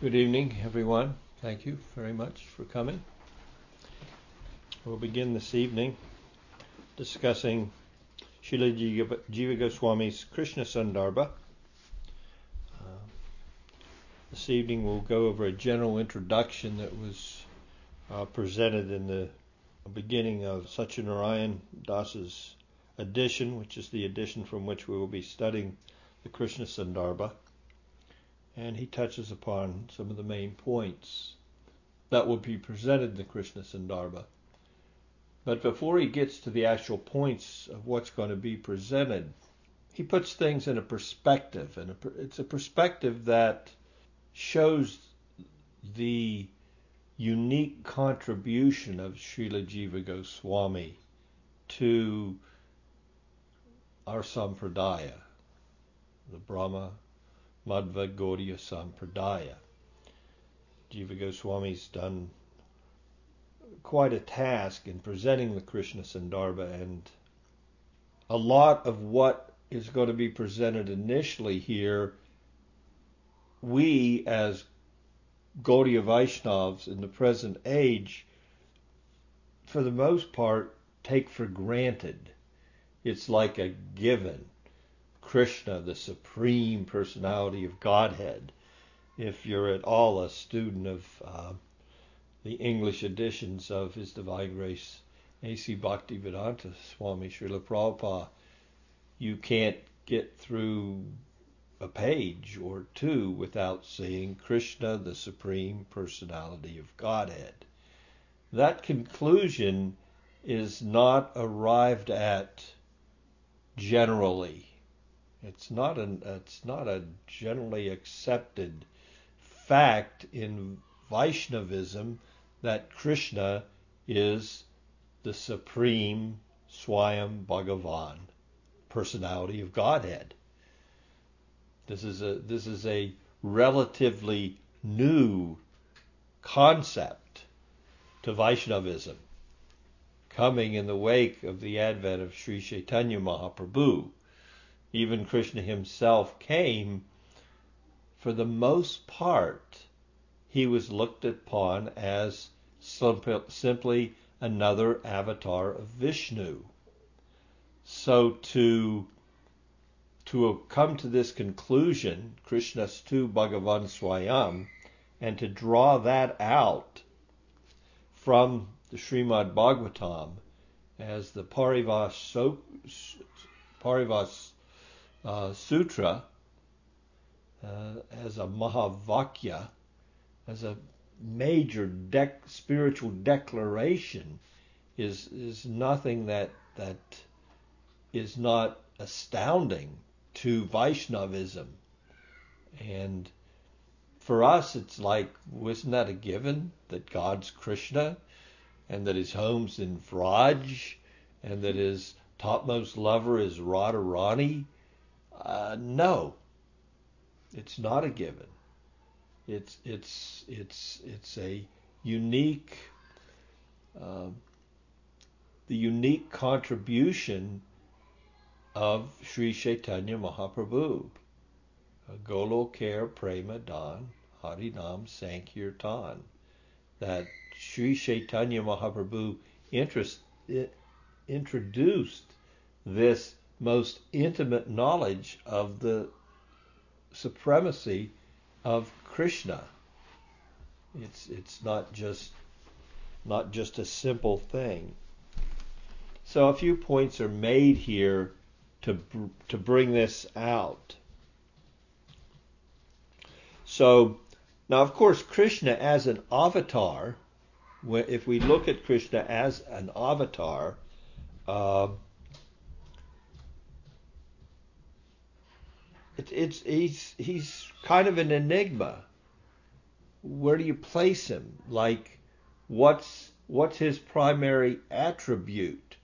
Good evening, everyone. Thank you very much for coming. We'll begin this evening discussing Srila Jiva Goswami's Krishna Sandarbha. Uh, this evening we'll go over a general introduction that was uh, presented in the beginning of Satyanarayan Das's edition, which is the edition from which we will be studying the Krishna Sandarbha and he touches upon some of the main points that will be presented in the Krishna Sandarbha. But before he gets to the actual points of what's going to be presented, he puts things in a perspective, and it's a perspective that shows the unique contribution of Srila Jiva Goswami to our sampradaya, the Brahma Madhva Gaudiya Sampradaya. Jiva Goswami's done quite a task in presenting the Krishna Sandarbha, and a lot of what is going to be presented initially here, we as Gaudiya Vaishnavas in the present age, for the most part, take for granted. It's like a given. Krishna, the Supreme Personality of Godhead. If you're at all a student of uh, the English editions of His Divine Grace, A.C. Bhaktivedanta Swami Srila Prabhupada, you can't get through a page or two without seeing Krishna, the Supreme Personality of Godhead. That conclusion is not arrived at generally it's not an it's not a generally accepted fact in Vaishnavism that Krishna is the supreme Swayam Bhagavan, personality of Godhead. This is a this is a relatively new concept to Vaishnavism, coming in the wake of the advent of Sri Chaitanya Mahaprabhu even Krishna himself came, for the most part, he was looked upon as simply another avatar of Vishnu. So to to come to this conclusion, Krishnastu Bhagavan Swayam, and to draw that out from the Srimad Bhagavatam as the Parivas, so, Parivas uh, Sutra uh, as a Mahavakya, as a major dec- spiritual declaration, is is nothing that that is not astounding to Vaishnavism. And for us, it's like, wasn't that a given that God's Krishna and that his home's in Vraj and that his topmost lover is Radharani uh, no, it's not a given. It's it's it's it's a unique uh, the unique contribution of Sri Chaitanya Mahaprabhu. Golokare Prema Dan Harinam Sankirtan. That Sri Chaitanya Mahaprabhu interest, introduced this most intimate knowledge of the supremacy of Krishna. It's it's not just not just a simple thing. So a few points are made here to to bring this out. So now, of course, Krishna as an avatar. If we look at Krishna as an avatar, uh, It's it's he's he's kind of an enigma. Where do you place him? Like, what's what's his primary attribute?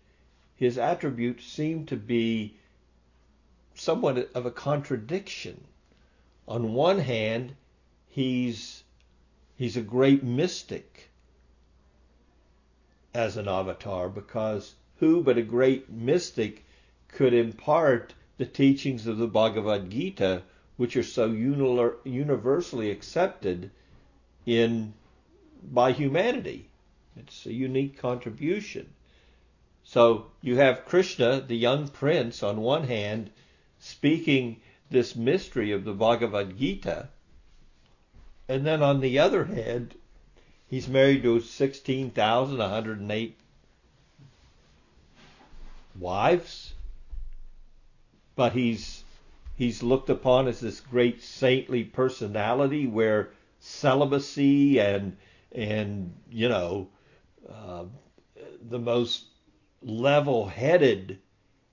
His attributes seem to be somewhat of a contradiction. On one hand, he's he's a great mystic as an avatar because who but a great mystic could impart the teachings of the Bhagavad Gita, which are so universally accepted in by humanity. It's a unique contribution. So you have Krishna, the young prince, on one hand, speaking this mystery of the Bhagavad Gita, and then on the other hand, he's married to 16,108 wives, but he's he's looked upon as this great saintly personality where celibacy and and you know uh, the most level-headed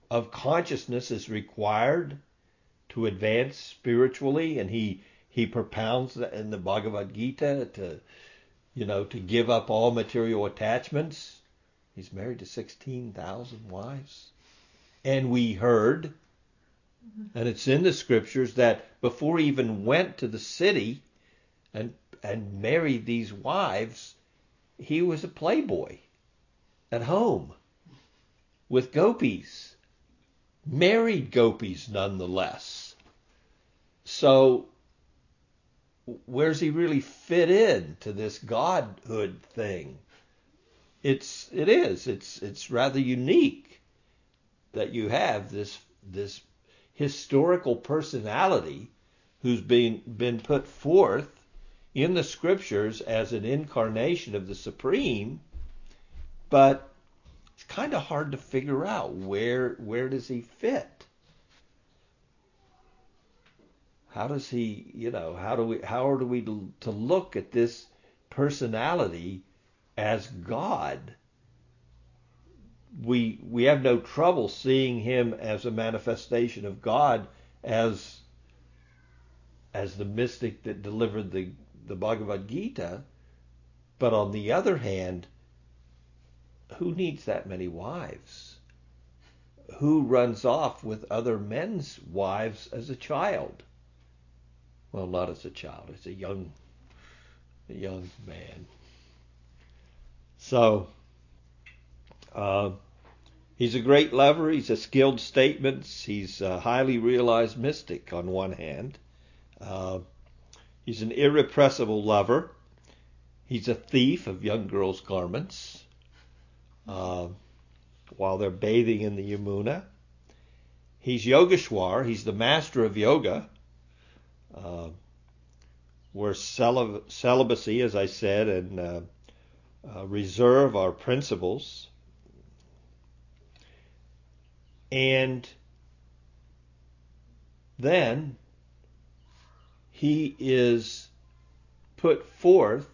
of consciousness is required to advance spiritually, and he he propounds in the Bhagavad Gita to you know to give up all material attachments. He's married to sixteen thousand wives, and we heard, Mm-hmm. and it's in the scriptures that before he even went to the city and and married these wives, he was a playboy at home with gopis, married gopis nonetheless. So, where's he really fit in to this godhood thing? It's it is it's it's rather unique that you have this this historical personality who's been been put forth in the scriptures as an incarnation of the supreme, but it's kind of hard to figure out where where does he fit. How does he, you know, how do we how are we to, to look at this personality as God? We we have no trouble seeing him as a manifestation of God as as the mystic that delivered the the Bhagavad Gita, but on the other hand, who needs that many wives? Who runs off with other men's wives as a child? Well, not as a child, as a young, a young man. So, uh, he's a great lover. He's a skilled statements. He's a highly realized mystic on one hand. Uh, he's an irrepressible lover. He's a thief of young girls' garments uh, while they're bathing in the Yamuna. He's Yogeshwar. He's the master of yoga. Uh, where celib- celibacy, as I said, and uh, uh, reserve are principles. And then he is put forth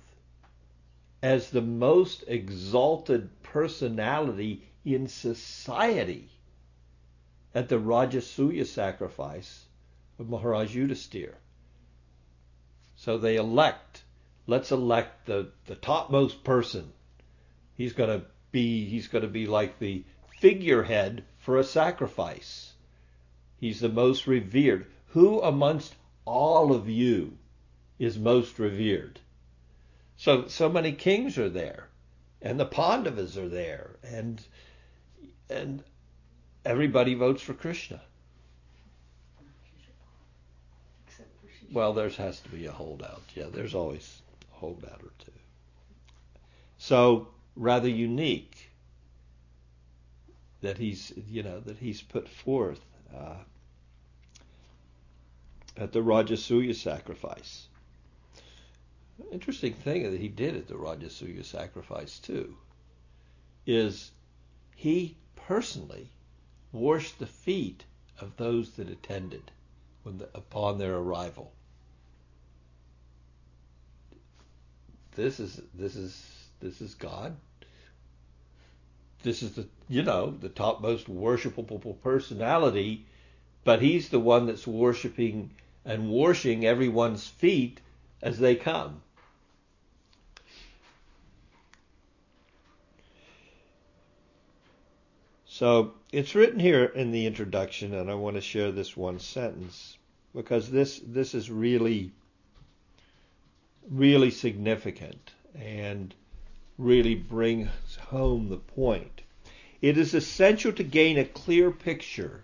as the most exalted personality in society at the Rajasuya sacrifice of Maharaj Yudhisthira. So they elect, let's elect the, the topmost person. He's going to be he's going to be like the figurehead for a sacrifice. He's the most revered. Who amongst all of you is most revered? So so many kings are there and the Pandavas are there, and and everybody votes for Krishna. Well, there has to be a holdout. Yeah, there's always a holdout or two. So rather unique that he's you know that he's put forth uh, at the Rajasuya sacrifice. Interesting thing that he did at the Rajasuya sacrifice too is he personally washed the feet of those that attended when the, upon their arrival. This is this is this is God. This is the you know the topmost worshipable personality, but he's the one that's worshiping and washing everyone's feet as they come. So it's written here in the introduction, and I want to share this one sentence because this this is really really significant and really brings home the point. It is essential to gain a clear picture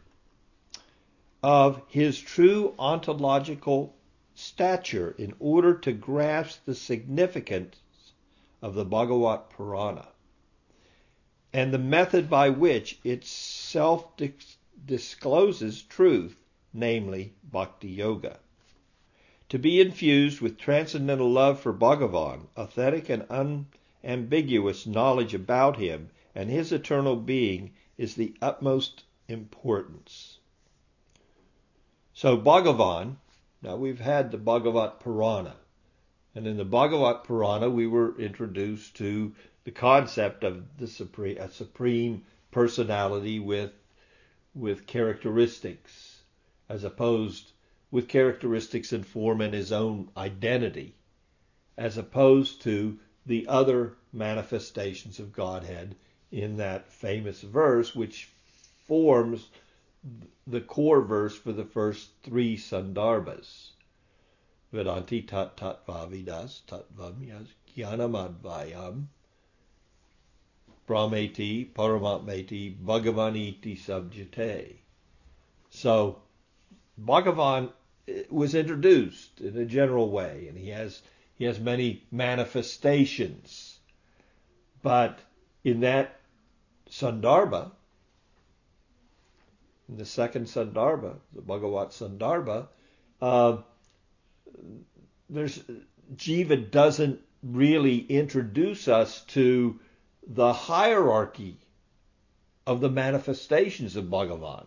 of his true ontological stature in order to grasp the significance of the Bhagavat Purana and the method by which it self discloses truth, namely Bhakti Yoga. To be infused with transcendental love for Bhagavan, authentic and unambiguous knowledge about him and his eternal being is the utmost importance. So Bhagavan, now we've had the Bhagavat Purana, and in the Bhagavat Purana we were introduced to the concept of the supreme, a supreme personality with with characteristics, as opposed with characteristics and form and his own identity, as opposed to the other manifestations of Godhead in that famous verse, which forms the core verse for the first three Sandarbhas. Vedanti tat tatvavidas tatvamyas jnanamadvayam brahmeti paramatmeti bhagavaniti subjite. So Bhagavan eh, was introduced in a general way, and he has he has many manifestations. But in that Sandarbha, in the second Sandarbha, the Bhagavat Sandarbha, uh, there's Jiva doesn't really introduce us to the hierarchy of the manifestations of Bhagavan.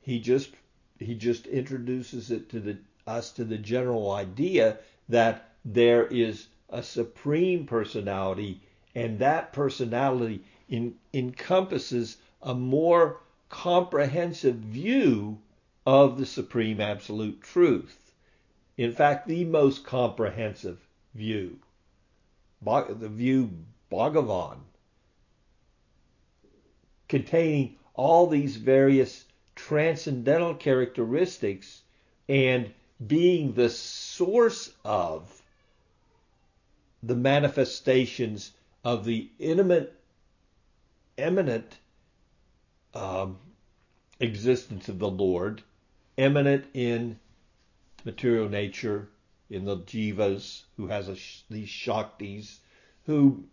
He just he just introduces it to the us to the general idea that there is a supreme personality and that personality in, encompasses a more comprehensive view of the supreme absolute truth. In fact, the most comprehensive view the view Bhagavan, containing all these various transcendental characteristics and being the source of the manifestations of the intimate, eminent um, existence of the Lord, immanent in material nature, in the jivas, who has a, these shaktis, who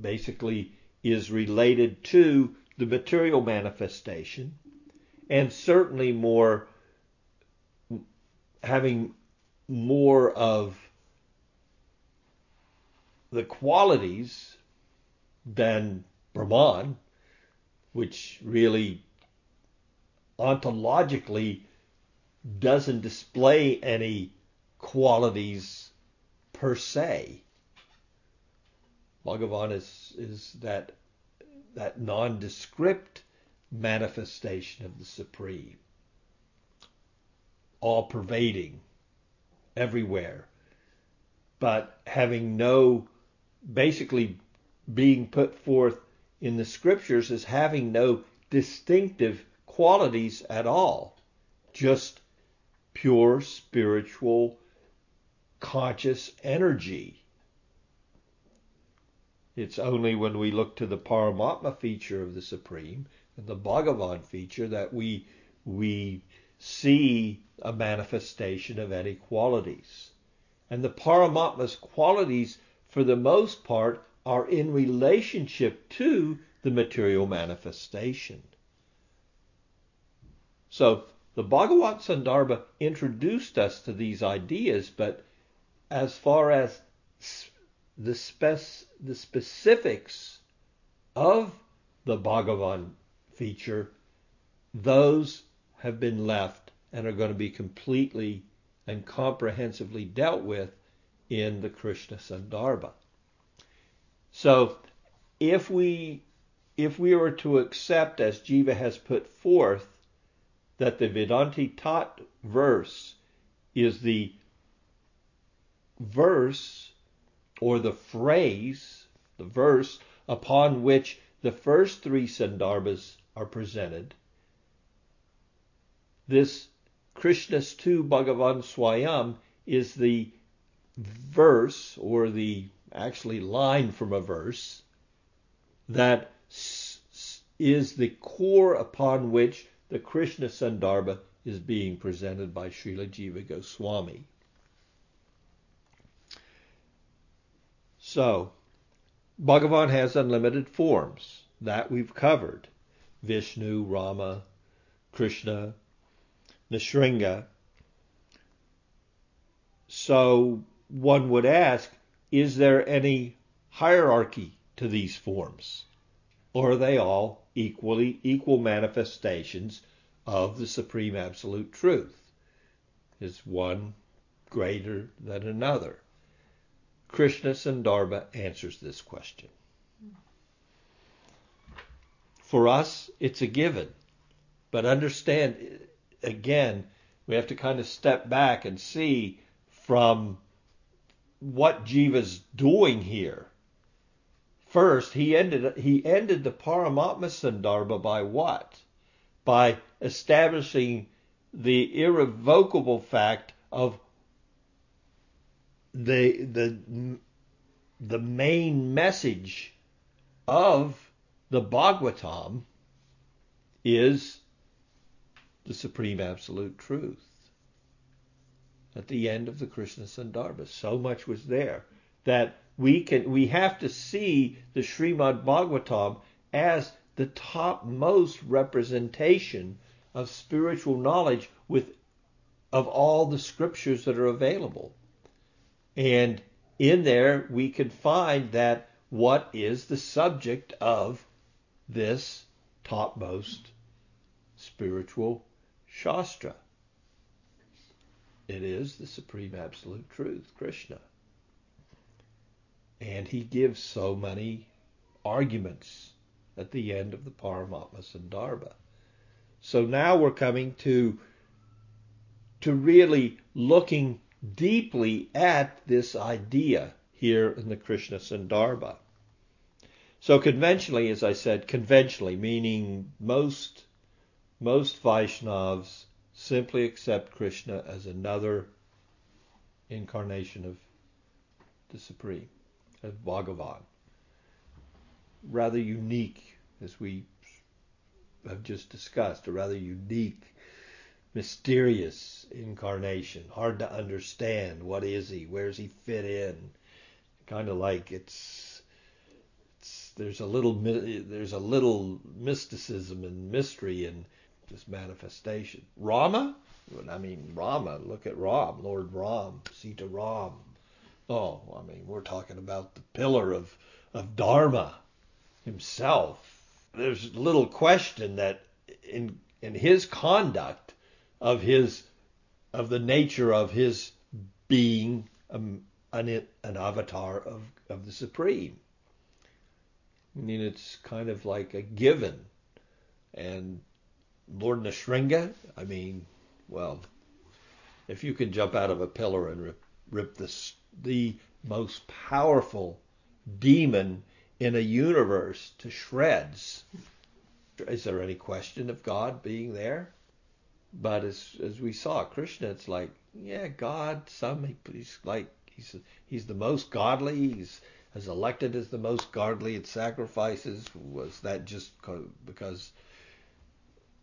basically is related to the material manifestation, and certainly more having more of the qualities than Brahman, which really ontologically doesn't display any qualities per se. Bhagavan is, is that, that nondescript manifestation of the Supreme, all pervading, everywhere, but having no, basically being put forth in the scriptures as having no distinctive qualities at all, just pure spiritual conscious energy. It's only when we look to the Paramatma feature of the Supreme and the Bhagavan feature that we we see a manifestation of any qualities. And the Paramatma's qualities, for the most part, are in relationship to the material manifestation. So the Bhagavat Sandarbha introduced us to these ideas, but as far as the, spec- the specifics of the Bhagavan feature, those have been left and are going to be completely and comprehensively dealt with in the Krishna Sandarbha. So if we if we were to accept as Jiva has put forth that the Vedanti Tat verse is the verse or the phrase, the verse upon which the first three Sandarbhas are presented. This Krishnastu Bhagavan Swayam is the verse or the actually line from a verse that is the core upon which the Krishna Sandarbha is being presented by Srila Jiva Goswami. So, Bhagavan has unlimited forms. That we've covered. Vishnu, Rama, Krishna, Nrsinga. So one would ask, is there any hierarchy to these forms? Or are they all equally equal manifestations of the supreme absolute truth? Is one greater than another? Krishna Sandarbha answers this question. For us, it's a given. But understand, again, we have to kind of step back and see from what Jiva's doing here. First, he ended he ended the Paramatma Sandarbha by what? By establishing the irrevocable fact of the the the main message of the Bhagavatam is the supreme absolute truth. At the end of the Krishna Sandarbha, so much was there that we can we have to see the Srimad Bhagavatam as the topmost representation of spiritual knowledge with of all the scriptures that are available. And in there we can find that what is the subject of this topmost spiritual Shastra. It is the supreme absolute truth, Krishna. And he gives so many arguments at the end of the Paramatma Sandarbha. So now we're coming to to really looking deeply at this idea here in the Krishna Sandarbha. So conventionally, as I said, conventionally, meaning most most Vaishnavas simply accept Krishna as another incarnation of the Supreme, of Bhagavan. Rather unique, as we have just discussed, a rather unique, mysterious incarnation. Hard to understand. What is he? Where does he fit in? Kind of like it's there's a little there's a little mysticism and mystery in this manifestation. Rama, I mean Rama. Look at Ram, Lord Ram, Sita Ram. Oh, I mean we're talking about the pillar of of Dharma himself. There's little question that in in his conduct of his of the nature of his being um, an, an avatar of, of the Supreme. I mean, it's kind of like a given. And Lord Nrsinga, I mean, well, if you can jump out of a pillar and rip, rip this, the most powerful demon in a universe to shreds, is there any question of God being there? But as as we saw, Krishna, it's like, yeah, God, some he's like he's he's the most godly. He's as elected as the most godly at sacrifices? Was that just because?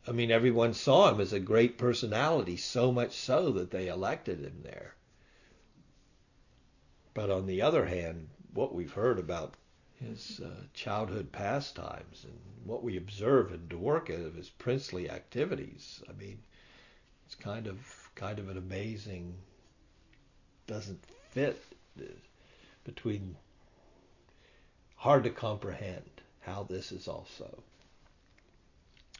I mean, everyone saw him as a great personality, so much so that they elected him there. But on the other hand, what we've heard about his uh, childhood pastimes and what we observe in Dwarka of his princely activities, I mean, it's kind of kind of an amazing doesn't fit between hard to comprehend how this is also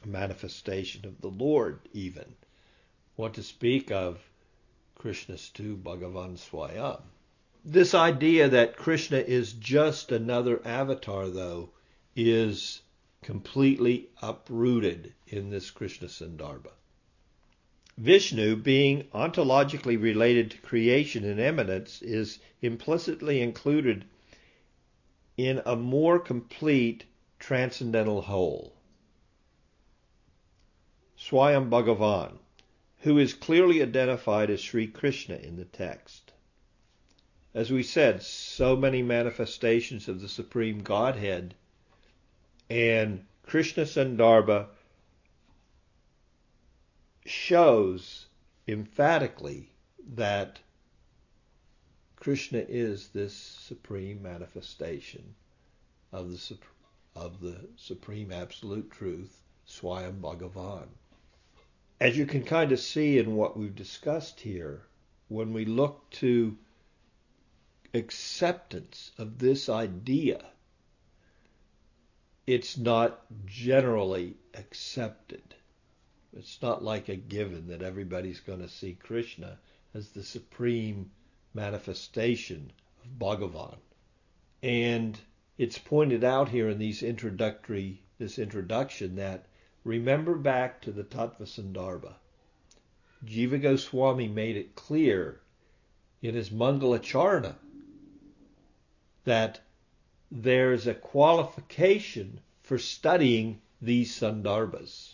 a manifestation of the Lord, even. What to speak of Krishnastu Bhagavan Swayam. This idea that Krishna is just another avatar, though, is completely uprooted in this Krishna Sandarbha. Vishnu, being ontologically related to creation and immanence, is implicitly included in a more complete transcendental whole. Swayam Bhagavan, who is clearly identified as Sri Krishna in the text. As we said, so many manifestations of the Supreme Godhead and Krishna Sandarbha shows emphatically that Krishna is this supreme manifestation of the, of the supreme absolute truth, Swayam Bhagavan. As you can kind of see in what we've discussed here, when we look to acceptance of this idea, it's not generally accepted. It's not like a given that everybody's going to see Krishna as the supreme manifestation of Bhagavan. And it's pointed out here in these introductory this introduction that remember back to the Tattva Sandarbha. Jiva Goswami made it clear in his Mangalacharan that there's a qualification for studying these Sandarbhas.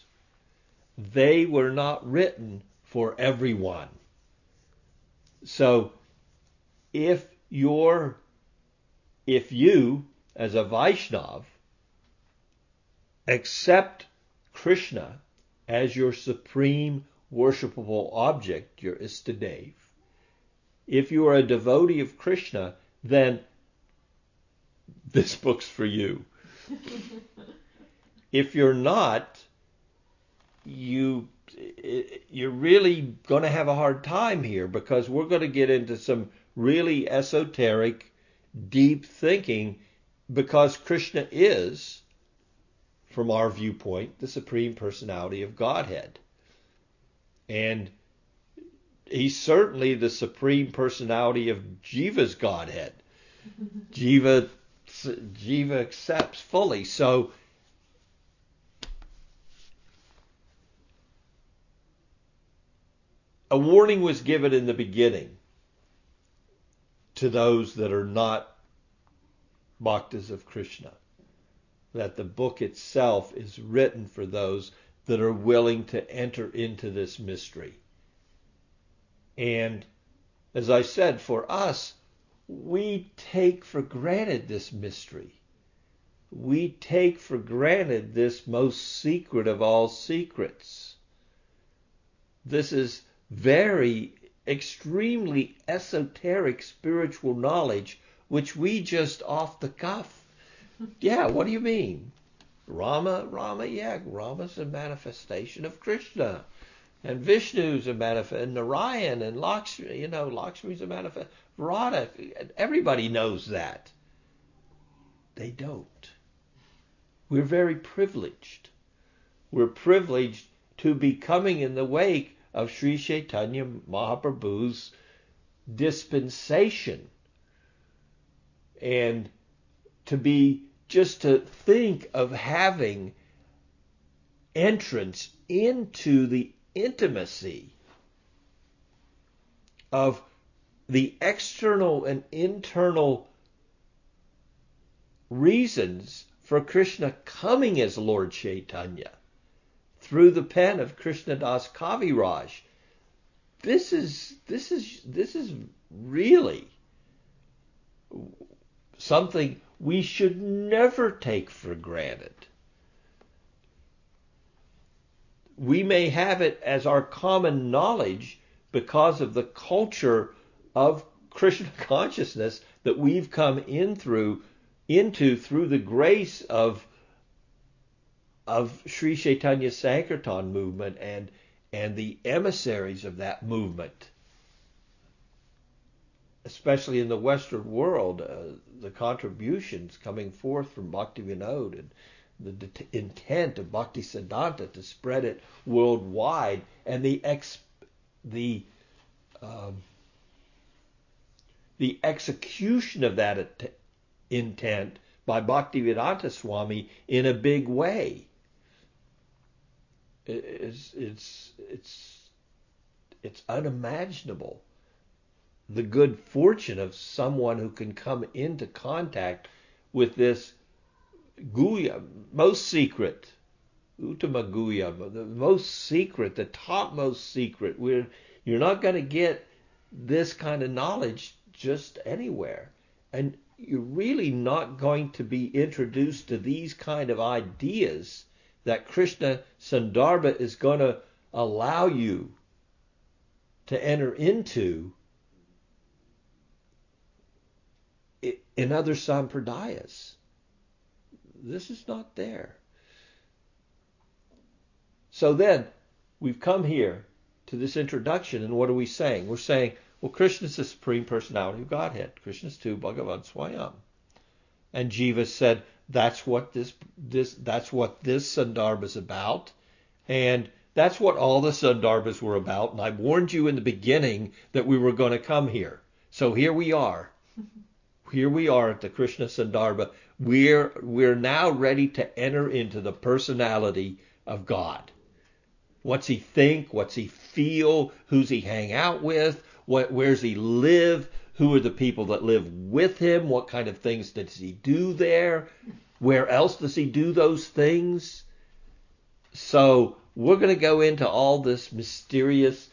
They were not written for everyone. So if you're if you as a Vaishnav accept Krishna as your supreme worshipable object, your Istadev, if you are a devotee of Krishna, then this book's for you. if you're not, you you're really going to have a hard time here because we're going to get into some really esoteric, deep thinking because Krishna is, from our viewpoint, the supreme personality of Godhead. And he's certainly the supreme personality of Jiva's Godhead. Jiva Jiva accepts fully. So a warning was given in the beginning to those that are not bhaktas of Krishna. That the book itself is written for those that are willing to enter into this mystery. And as I said, for us, we take for granted this mystery. We take for granted this most secret of all secrets. This is very extremely esoteric spiritual knowledge which we just off the cuff. Yeah, what do you mean? Rama, Rama, yeah, Rama's a manifestation of Krishna. And Vishnu's a manifest, and Narayan and Lakshmi, you know, Lakshmi's a manifest. Radha, everybody knows that. They don't. We're very privileged. We're privileged to be coming in the wake of Sri Chaitanya Mahaprabhu's dispensation. And to be just to think of having entrance into the intimacy of the external and internal reasons for Krishna coming as Lord Chaitanya through the pen of Krishnadas Kaviraj. This is this is this is really something we should never take for granted. We may have it as our common knowledge because of the culture of Krishna consciousness that we've come in through into through the grace of of Sri Chaitanya Sankirtan movement and and the emissaries of that movement, especially in the Western world, uh, the contributions coming forth from Bhakti Vinod and the det- intent of Bhakti Siddhanta to spread it worldwide, and the ex the um, the execution of that at- intent by Bhaktivedanta Swami in a big way. It's it's it's it's unimaginable the good fortune of someone who can come into contact with this guhya most secret uttama guhya the most secret the topmost secret. Where you're not going to get this kind of knowledge just anywhere. And you're really not going to be introduced to these kind of ideas that Krishna Sandarbha is going to allow you to enter into in other sampradayas. This is not there. So then, we've come here to this introduction, and what are we saying? We're saying, well, Krishna is the supreme personality of Godhead. Krishnastu Bhagavan Swayam. And Jiva said, that's what this this that's what this Sandarbha is about. And that's what all the Sandarbhas were about. And I warned you in the beginning that we were going to come here. So here we are. Here we are at the Krishna Sandarbha. We're we're now ready to enter into the personality of God. What's he think? What's he feel? Who's he hang out with? What, where's he live? Who are the people that live with him? What kind of things does he do there? Where else does he do those things? So we're going to go into all this mysterious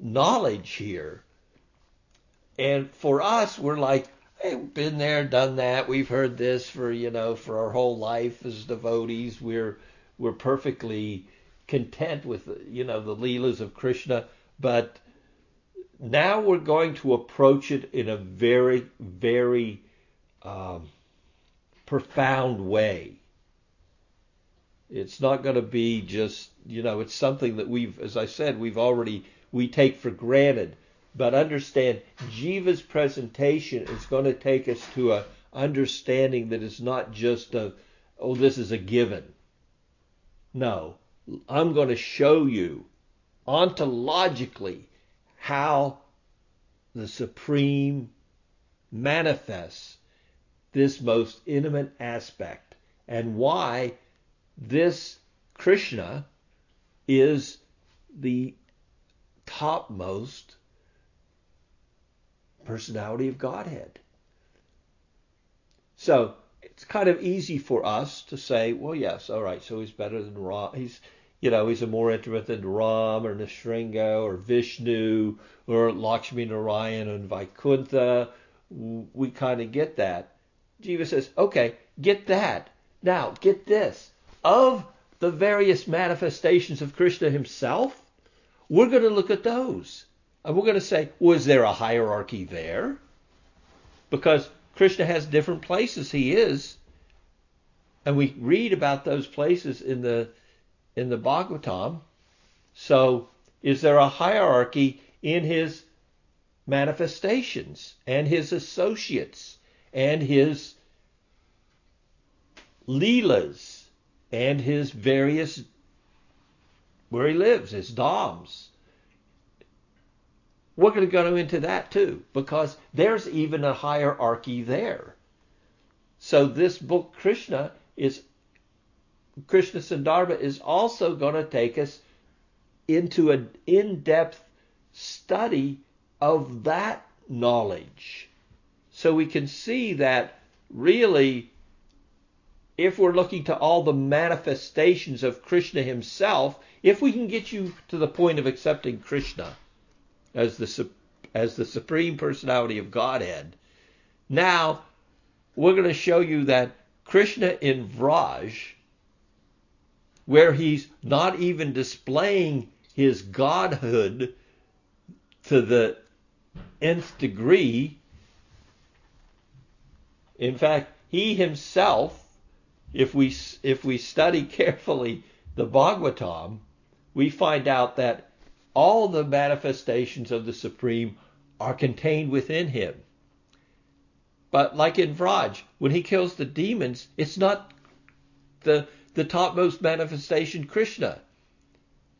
knowledge here. And for us, we're like, hey, been there, done that. We've heard this for, you know, for our whole life as devotees. We're, we're perfectly content with, you know, the Leelas of Krishna. But now we're going to approach it in a very, very um, profound way. It's not going to be just, you know, it's something that we've, as I said, we've already, we take for granted. But understand, Jiva's presentation is going to take us to a understanding that is not just a, oh, this is a given. No, I'm going to show you ontologically how the Supreme manifests this most intimate aspect and why this Krishna is the topmost personality of Godhead. So it's kind of easy for us to say, well, yes, all right, so he's better than Ram. He's, you know, he's a more intimate than Ram or Nrsinga or Vishnu or Lakshmi Narayan and Vaikuntha. We kind of get that. Jiva says, okay, get that. Now, get this of the various manifestations of Krishna himself, we're going to look at those. And we're going to say, was there a hierarchy there? Because Krishna has different places he is. And we read about those places in the in the Bhagavatam. So is there a hierarchy in his manifestations and his associates and his leelas? and his various where he lives, his dhams. We're going to go into that too, because there's even a hierarchy there. So this book, Krishna, is Krishna Sandarbha is also going to take us into an in-depth study of that knowledge. So we can see that really if we're looking to all the manifestations of Krishna himself, if we can get you to the point of accepting Krishna as the as the supreme personality of Godhead, now we're going to show you that Krishna in Vraj, where he's not even displaying his godhood to the nth degree, in fact, he himself if we if we study carefully the Bhagavatam, we find out that all the manifestations of the Supreme are contained within him. But like in Vraj, when he kills the demons, it's not the the topmost manifestation Krishna.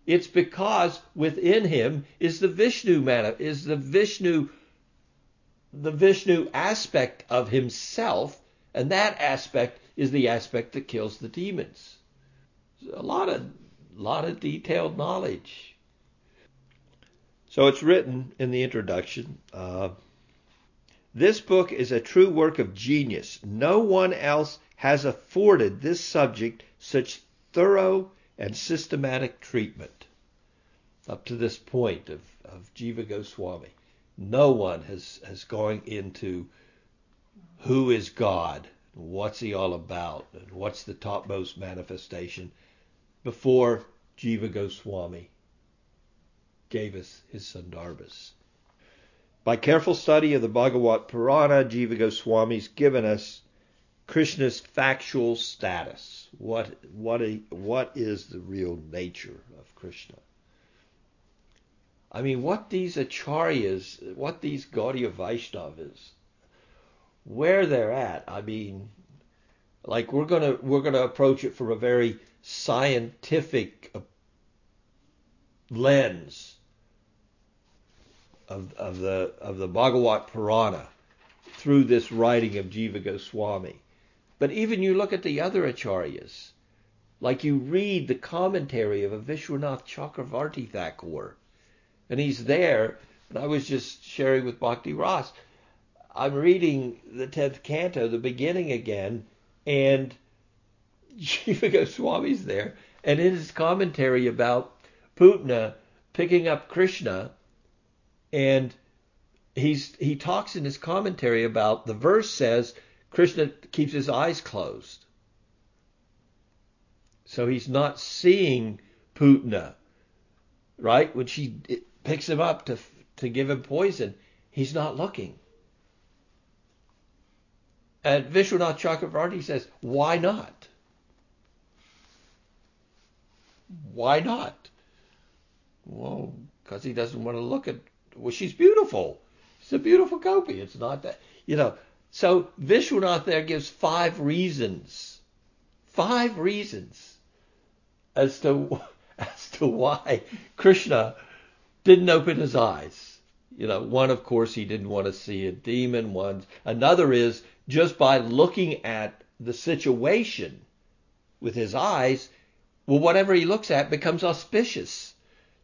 It's because within him is the Vishnu mani- is the Vishnu the Vishnu aspect of himself, and that aspect is the aspect that kills the demons. A lot of lot of detailed knowledge. So it's written in the introduction. Uh, this book is a true work of genius. No one else has afforded this subject such thorough and systematic treatment. Up to this point of, of Jiva Goswami, no one has, has gone into who is God what's he all about, and what's the topmost manifestation before Jiva Goswami. Gave us his son Sandarbhas. By careful study of the Bhagavat Purana, Jiva Goswami's given us Krishna's factual status. What, what, a, what is the real nature of Krishna? I mean, what these acharyas, what these Gaudiya Vaishnavas, where they're at. I mean, like we're gonna we're gonna approach it from a very scientific uh, lens of of the of the Bhagavat Purana through this writing of Jiva Goswami. But even you look at the other acharyas, like you read the commentary of a Vishwanath Chakravarti Thakur, and he's there. And I was just sharing with Bhakti Ras. I'm reading the tenth canto, the beginning again, and Jiva Goswami's there, and in his commentary about Putna picking up Krishna, and he's he talks in his commentary about the verse says Krishna keeps his eyes closed. So he's not seeing Putna, right? When she picks him up to to give him poison, he's not looking. And Vishwanath Chakravarti says, why not? Why not? Well, because he doesn't want to look at. Well, she's beautiful. She's a beautiful gopi. It's not that you know. So Vishwanath there gives five reasons, five reasons as to as to why Krishna didn't open his eyes. You know, one of course he didn't want to see a demon. One another is just by looking at the situation with his eyes, well, whatever he looks at becomes auspicious.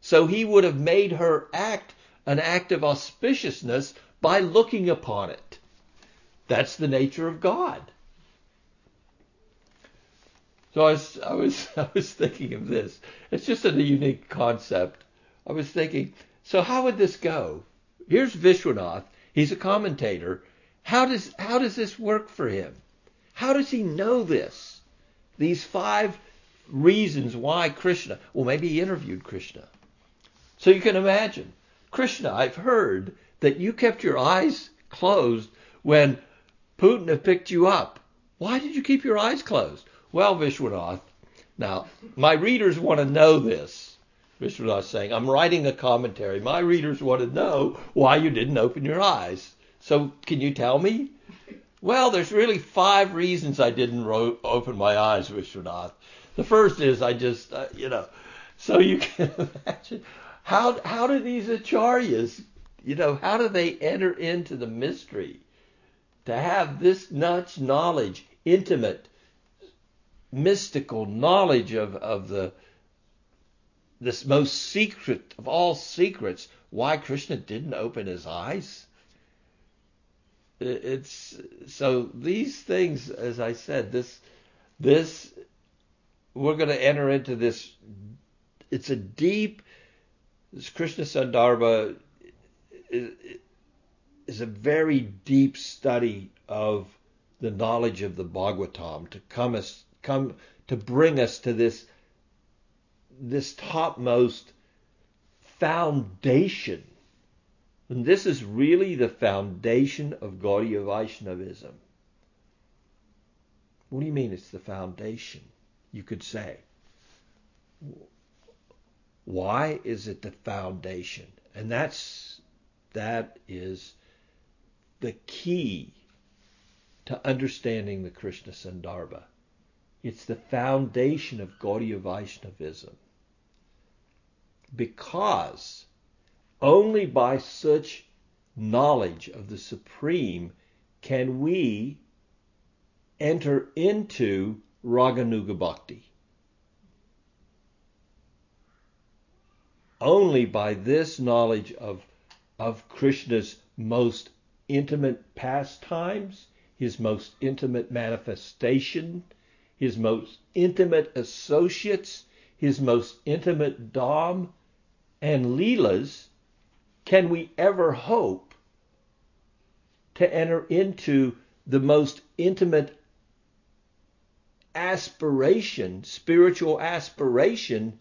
So he would have made her act an act of auspiciousness by looking upon it. That's the nature of God. So I was, I was, I was thinking of this. It's just a unique concept. I was thinking, so how would this go? Here's Vishwanath. He's a commentator. How does, how does this work for him? How does he know this? These five reasons why Krishna, well, maybe he interviewed Krishna. So you can imagine, Krishna, I've heard that you kept your eyes closed when Putna picked you up. Why did you keep your eyes closed? Well, Vishwanath, now my readers want to know this. Vishwanath saying, I'm writing a commentary. My readers want to know why you didn't open your eyes. So can you tell me? Well, there's really five reasons I didn't ro- open my eyes, Vishwanath. The first is I just, uh, you know, so you can imagine how how do these acharyas, you know, how do they enter into the mystery to have this much knowledge, intimate, mystical knowledge of of the this most secret of all secrets, why Krishna didn't open his eyes? it's so these things, as I said, this this we're going to enter into this. It's a deep. This Krishna Sandarbha is, is a very deep study of the knowledge of the Bhagavatam to come us come to bring us to this this topmost foundation and this is really the foundation of Gaudiya Vaishnavism. What do you mean it's the foundation? You could say. Why is it the foundation? And that's that is the key to understanding the Krishna Sandarbha. It's the foundation of Gaudiya Vaishnavism. Because only by such knowledge of the Supreme can we enter into Raganuga Bhakti. Only by this knowledge of, of Krishna's most intimate pastimes, his most intimate manifestation, his most intimate associates, his most intimate Dham, and Leelas, can we ever hope to enter into the most intimate aspiration, spiritual aspiration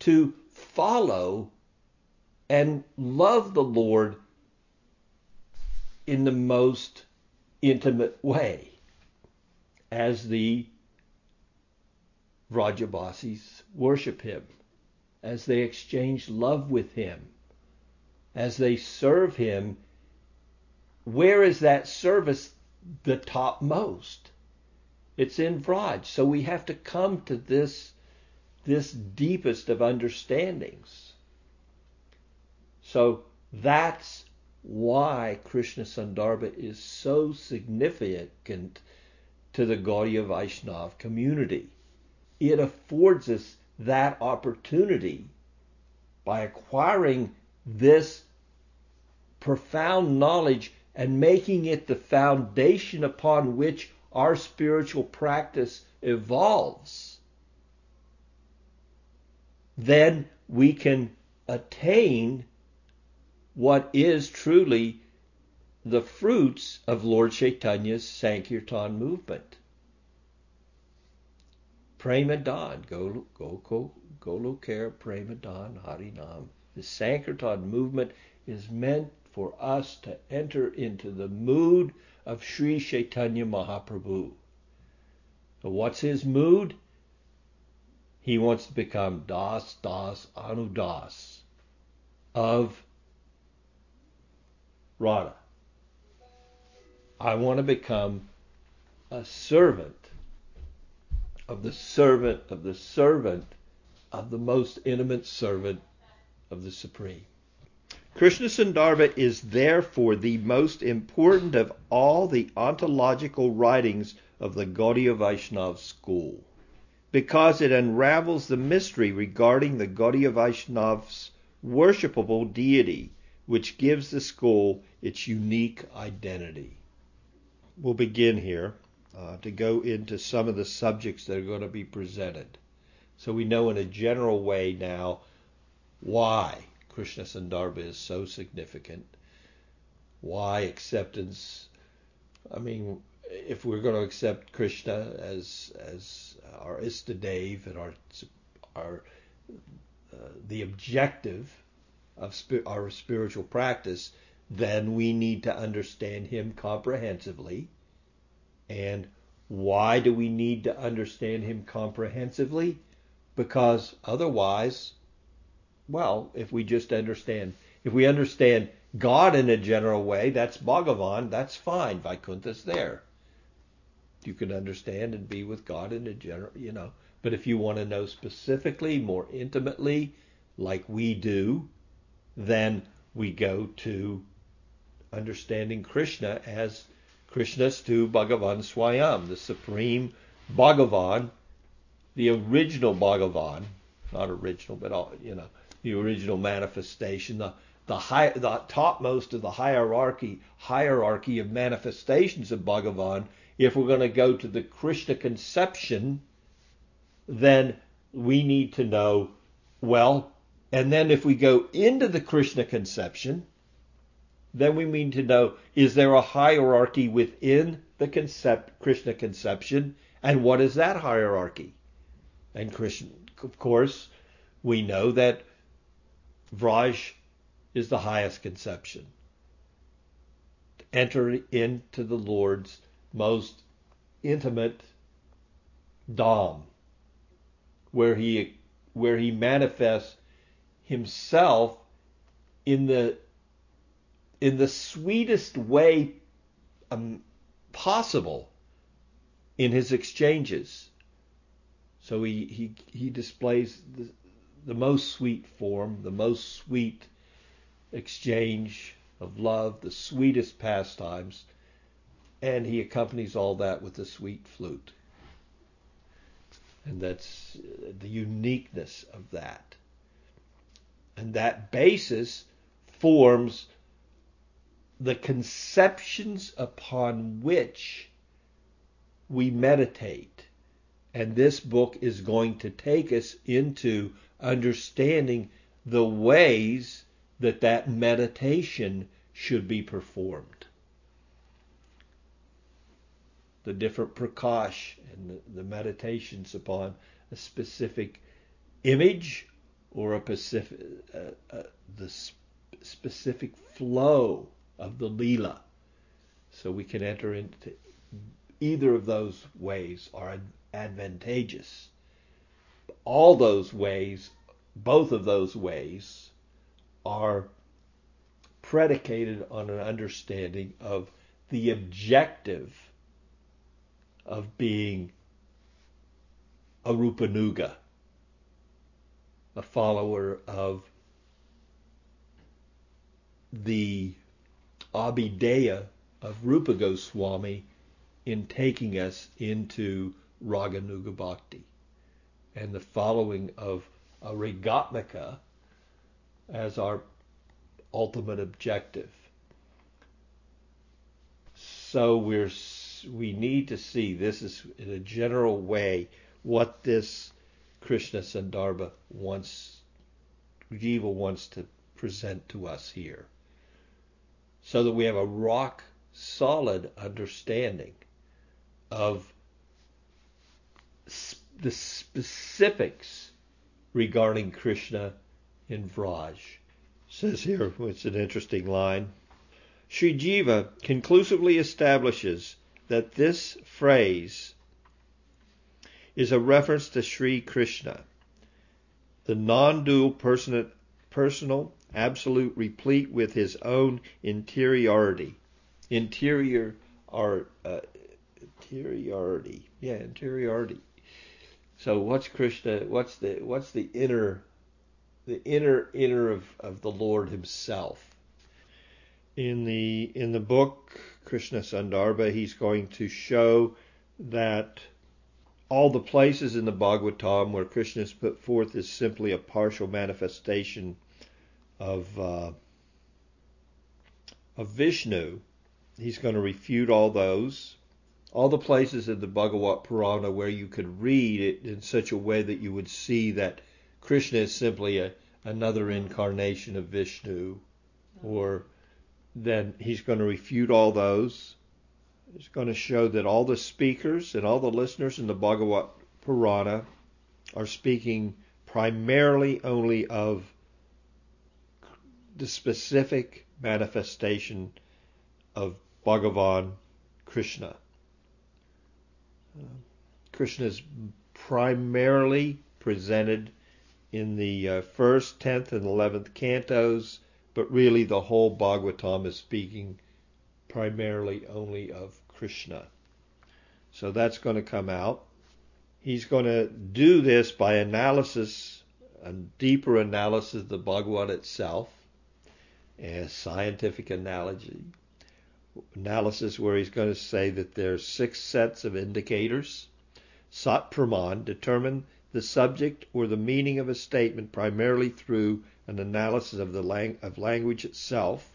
to follow and love the Lord in the most intimate way as the Vrajabasis worship him, as they exchange love with him, as they serve him. Where is that service the topmost? It's in Vraj. So we have to come to this, this deepest of understandings. So that's why Krishna Sandarbha is so significant to the Gaudiya Vaishnav community. It affords us that opportunity by acquiring this profound knowledge and making it the foundation upon which our spiritual practice evolves. Then we can attain what is truly the fruits of Lord Chaitanya's Sankirtan movement. Premadan, go go go Golokare Premadan Harinam. The Sankirtan movement is meant for us to enter into the mood of Sri Chaitanya Mahaprabhu. What's his mood? He wants to become Das Das Anu Das of Radha. I want to become a servant of the servant of the servant of the most intimate servant of the Supreme. Krishna Sandarbha is therefore the most important of all the ontological writings of the Gaudiya Vaishnava school because it unravels the mystery regarding the Gaudiya Vaishnav's worshipable deity which gives the school its unique identity. We'll begin here uh, to go into some of the subjects that are going to be presented. So we know in a general way now why Krishna Sandarbha is so significant, why acceptance. I mean, if we're going to accept Krishna as as our Istadev and our our uh, the objective of spi- our spiritual practice, then we need to understand him comprehensively. And why do we need to understand him comprehensively? Because otherwise, well, if we just understand, if we understand God in a general way, that's Bhagavan, that's fine. Vaikuntha's there. You can understand and be with God in a general, you know. But if you want to know specifically, more intimately, like we do, then we go to understanding Krishna as Krishnastu Bhagavan Swayam, the supreme Bhagavan, the original Bhagavan, not original, but all, you know, the original manifestation, the the high, the topmost of the hierarchy hierarchy of manifestations of Bhagavan. If we're going to go to the Krishna conception, then we need to know well and then if we go into the Krishna conception, then we need to know is there a hierarchy within the concept, Krishna conception? And what is that hierarchy? And Krishna, of course, we know that Vraj is the highest conception. Enter into the Lord's most intimate Dham, where he where he manifests himself in the in the sweetest way um, possible in his exchanges. So he he he displays the, the most sweet form, the most sweet exchange of love, the sweetest pastimes, and he accompanies all that with a sweet flute. And that's uh, the uniqueness of that. And that basis forms the conceptions upon which we meditate. And this book is going to take us into understanding the ways that that meditation should be performed. The different prakash and the, meditations upon a specific image or a specific, uh, uh, the sp- specific flow of the Leela. So we can enter into either of those ways are advantageous. All those ways, both of those ways, are predicated on an understanding of the objective of being a Rupanuga, a follower of the Abhidheya of Rupa Goswami in taking us into Raganuga Bhakti and the following of a Ragatmika as our ultimate objective. So we're we need to see this is in a general way what this Krishna Sandarbha wants Jiva wants to present to us here. So that we have a rock solid understanding of the specifics regarding Krishna in Vraj. Says here, it's an interesting line. Sri Jiva conclusively establishes that this phrase is a reference to Sri Krishna, the non dual personal, absolute, replete with his own interiority. Interior are uh, interiority. Yeah, interiority. So what's Krishna? What's the what's the inner the inner inner of, of the Lord Himself? In the in the book Krishna Sandarbha, he's going to show that all the places in the Bhagavatam where Krishna is put forth is simply a partial manifestation of uh, of Vishnu. He's going to refute all those. All the places in the Bhagavat Purana where you could read it in such a way that you would see that Krishna is simply a, another incarnation of Vishnu or then he's going to refute all those. He's going to show that all the speakers and all the listeners in the Bhagavat Purana are speaking primarily only of the specific manifestation of Bhagavan Krishna. Uh, Krishna is primarily presented in the uh, first, tenth, and eleventh cantos but really the whole Bhagavatam is speaking primarily only of Krishna. So that's going to come out. He's going to do this by analysis, a deeper analysis of the Bhagavat itself, a scientific analogy, analysis where he's going to say that there are six sets of indicators. Sat Praman determine the subject or the meaning of a statement primarily through an analysis of the lang- of language itself.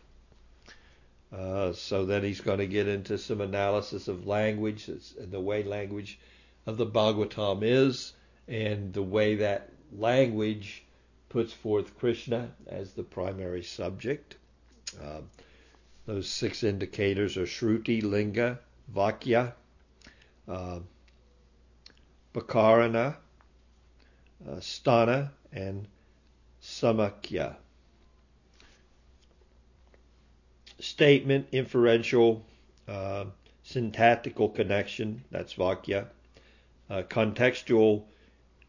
Uh, so then he's going to get into some analysis of language and the way language of the Bhagavatam is, and the way that language puts forth Krishna as the primary subject. Uh, those six indicators are Shruti, Linga, Vakya, uh, Prakarana, uh, Sthana, and Samakhya. Statement, inferential, uh, syntactical connection, that's Vakya. Uh, contextual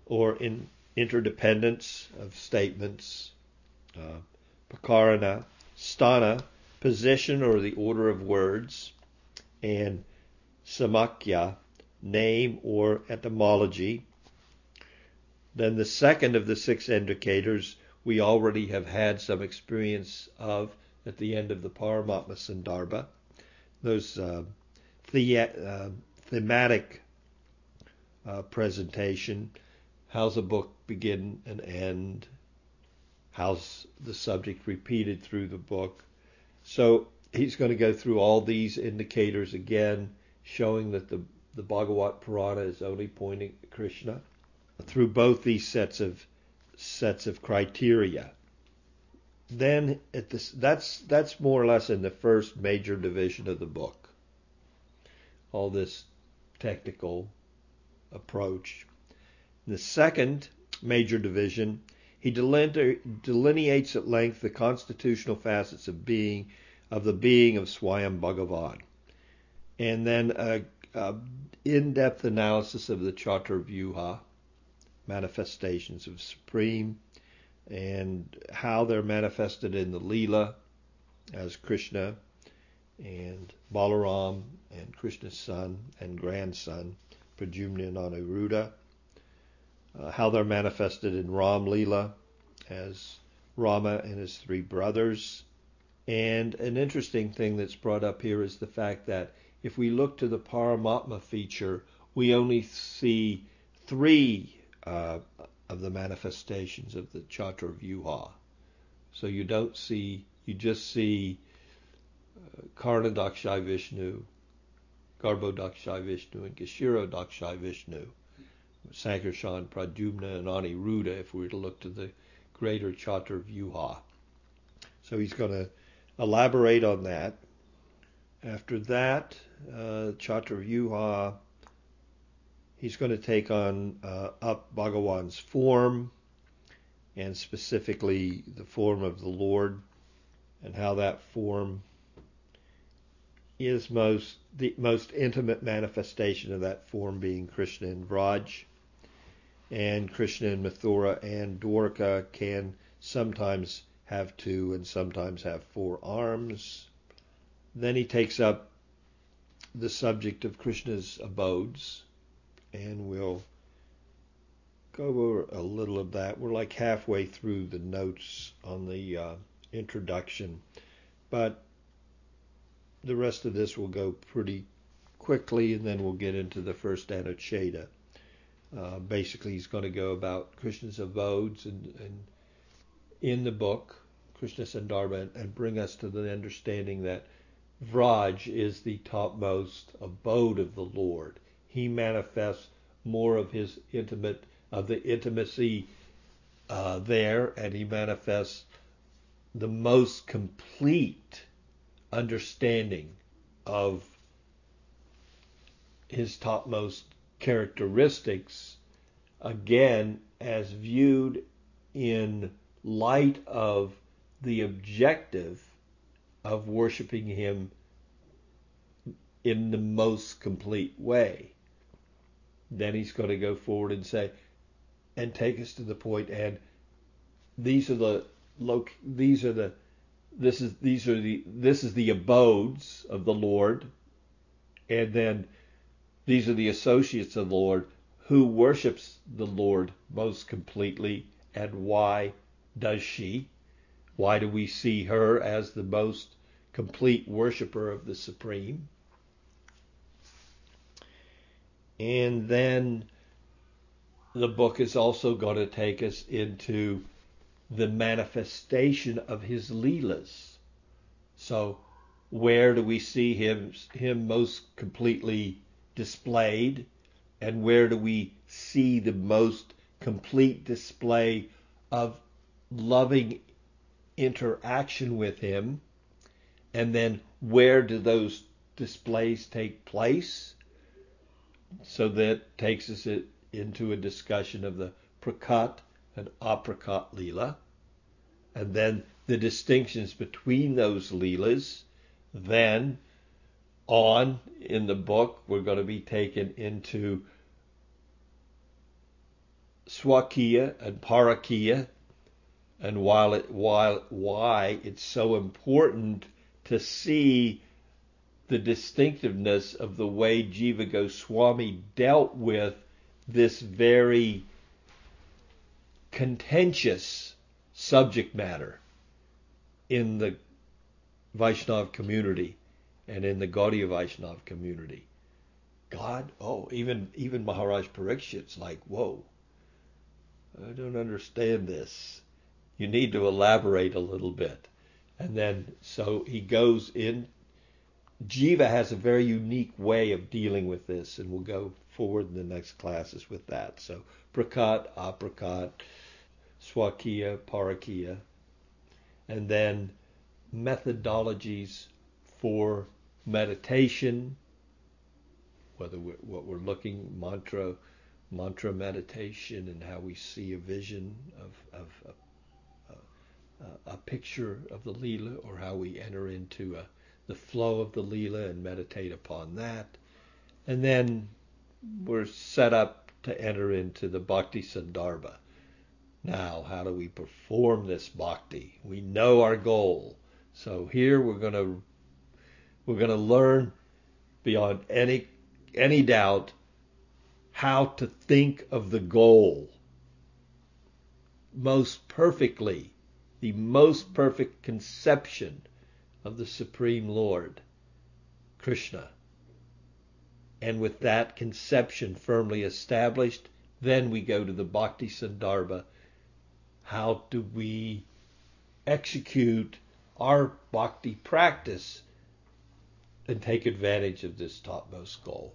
or in interdependence of statements, uh, Prakarana, Sthana, position or the order of words, and Samakhya, name or etymology. Then the second of the six indicators we already have had some experience of at the end of the Paramatma Sandarbha. Those uh, the, uh, thematic uh, presentation. How's a book begin and end? How's the subject repeated through the book? So he's going to go through all these indicators again, showing that the, the Bhagavat Purana is only pointing to Krishna through both these sets of sets of criteria. Then this, that's that's more or less in the first major division of the book. All this technical approach. The second major division he delineates at length the constitutional facets of being of the being of Swayam Bhagavan, and then a, a in-depth analysis of the Chaturvyuha manifestations of Supreme and how they're manifested in the Leela as Krishna and Balaram and Krishna's son and grandson, Pradyumna and Aniruddha, uh, how they're manifested in Ram Leela as Rama and his three brothers. And an interesting thing that's brought up here is the fact that if we look to the Paramatma feature, we only see three uh, of the manifestations of the Chaturvyuha. So you don't see, you just see uh, Karanodakashayi Vishnu, Garbhodakashayi Vishnu, and Kshirodakashayi Vishnu. Sankarshan, Pradyumna, and Aniruddha, if we were to look to the greater Chaturvyuha. So he's going to elaborate on that. After that, uh, Chaturvyuha he's going to take on uh, up Bhagawan's form, and specifically the form of the Lord, and how that form is most the most intimate manifestation of that form being Krishna and Vraj. And Krishna and Mathura and Dwarka can sometimes have two and sometimes have four arms. Then he takes up the subject of Krishna's abodes and we'll go over a little of that. We're like halfway through the notes on the uh, introduction, but the rest of this will go pretty quickly, and then we'll get into the first Anuccheda. Uh, basically, he's going to go about Krishna's abodes and, and in the book, Krishna Sandarbha, and, and bring us to the understanding that Vraj is the topmost abode of the Lord he manifests more of his intimate of the intimacy uh, there, and he manifests the most complete understanding of his topmost characteristics, again, as viewed in light of the objective of worshiping him in the most complete way then he's going to go forward and say, and take us to the point, and these are the loc, these are the, this is these are the this is the abodes of the Lord, and then these are the associates of the Lord who worships the Lord most completely, and why does she? Why do we see her as the most complete worshiper of the Supreme? And then the book is also going to take us into the manifestation of his Leelas. So, where do we see him, him most completely displayed? And where do we see the most complete display of loving interaction with him? And then where do those displays take place? So that takes us into a discussion of the prakat and aprakat lila, and then the distinctions between those leelas. Then on in the book, we're going to be taken into swakiya and parakiya, and while it, while why it's so important to see the distinctiveness of the way Jiva Goswami dealt with this very contentious subject matter in the Vaishnav community and in the Gaudiya Vaishnav community. God, oh, even even Maharaj Parikshit's like, whoa, I don't understand this. You need to elaborate a little bit. And then so he goes in Jiva has a very unique way of dealing with this, and we'll go forward in the next classes with that. So, prakat, aprakat, swakiya, parakiya, and then methodologies for meditation, whether we're, what we're looking, mantra, mantra meditation and how we see a vision of, of a, a, uh, uh, a picture of the Leela or how we enter into a, the flow of the Leela and meditate upon that. And then we're set up to enter into the Bhakti Sandarbha. Now, how do we perform this bhakti? We know our goal. So here we're going to we're going to learn beyond any any doubt how to think of the goal most perfectly, the most perfect conception of the Supreme Lord, Krishna. And with that conception firmly established, then we go to the Bhakti Sandarbha. How do we execute our bhakti practice and take advantage of this topmost goal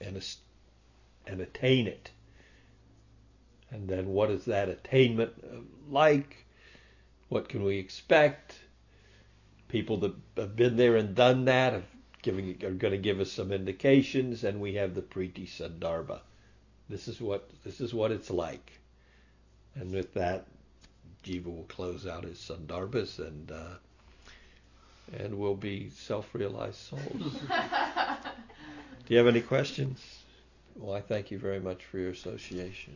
and, and attain it? And then what is that attainment uh, like? What can we expect? People that have been there and done that have giving, are going to give us some indications, and we have the Priti Sandarbha. This is what this is what it's like. And with that, Jiva will close out his Sandarbhas and uh, and we'll be self-realized souls. Do you have any questions? Well, I thank you very much for your association.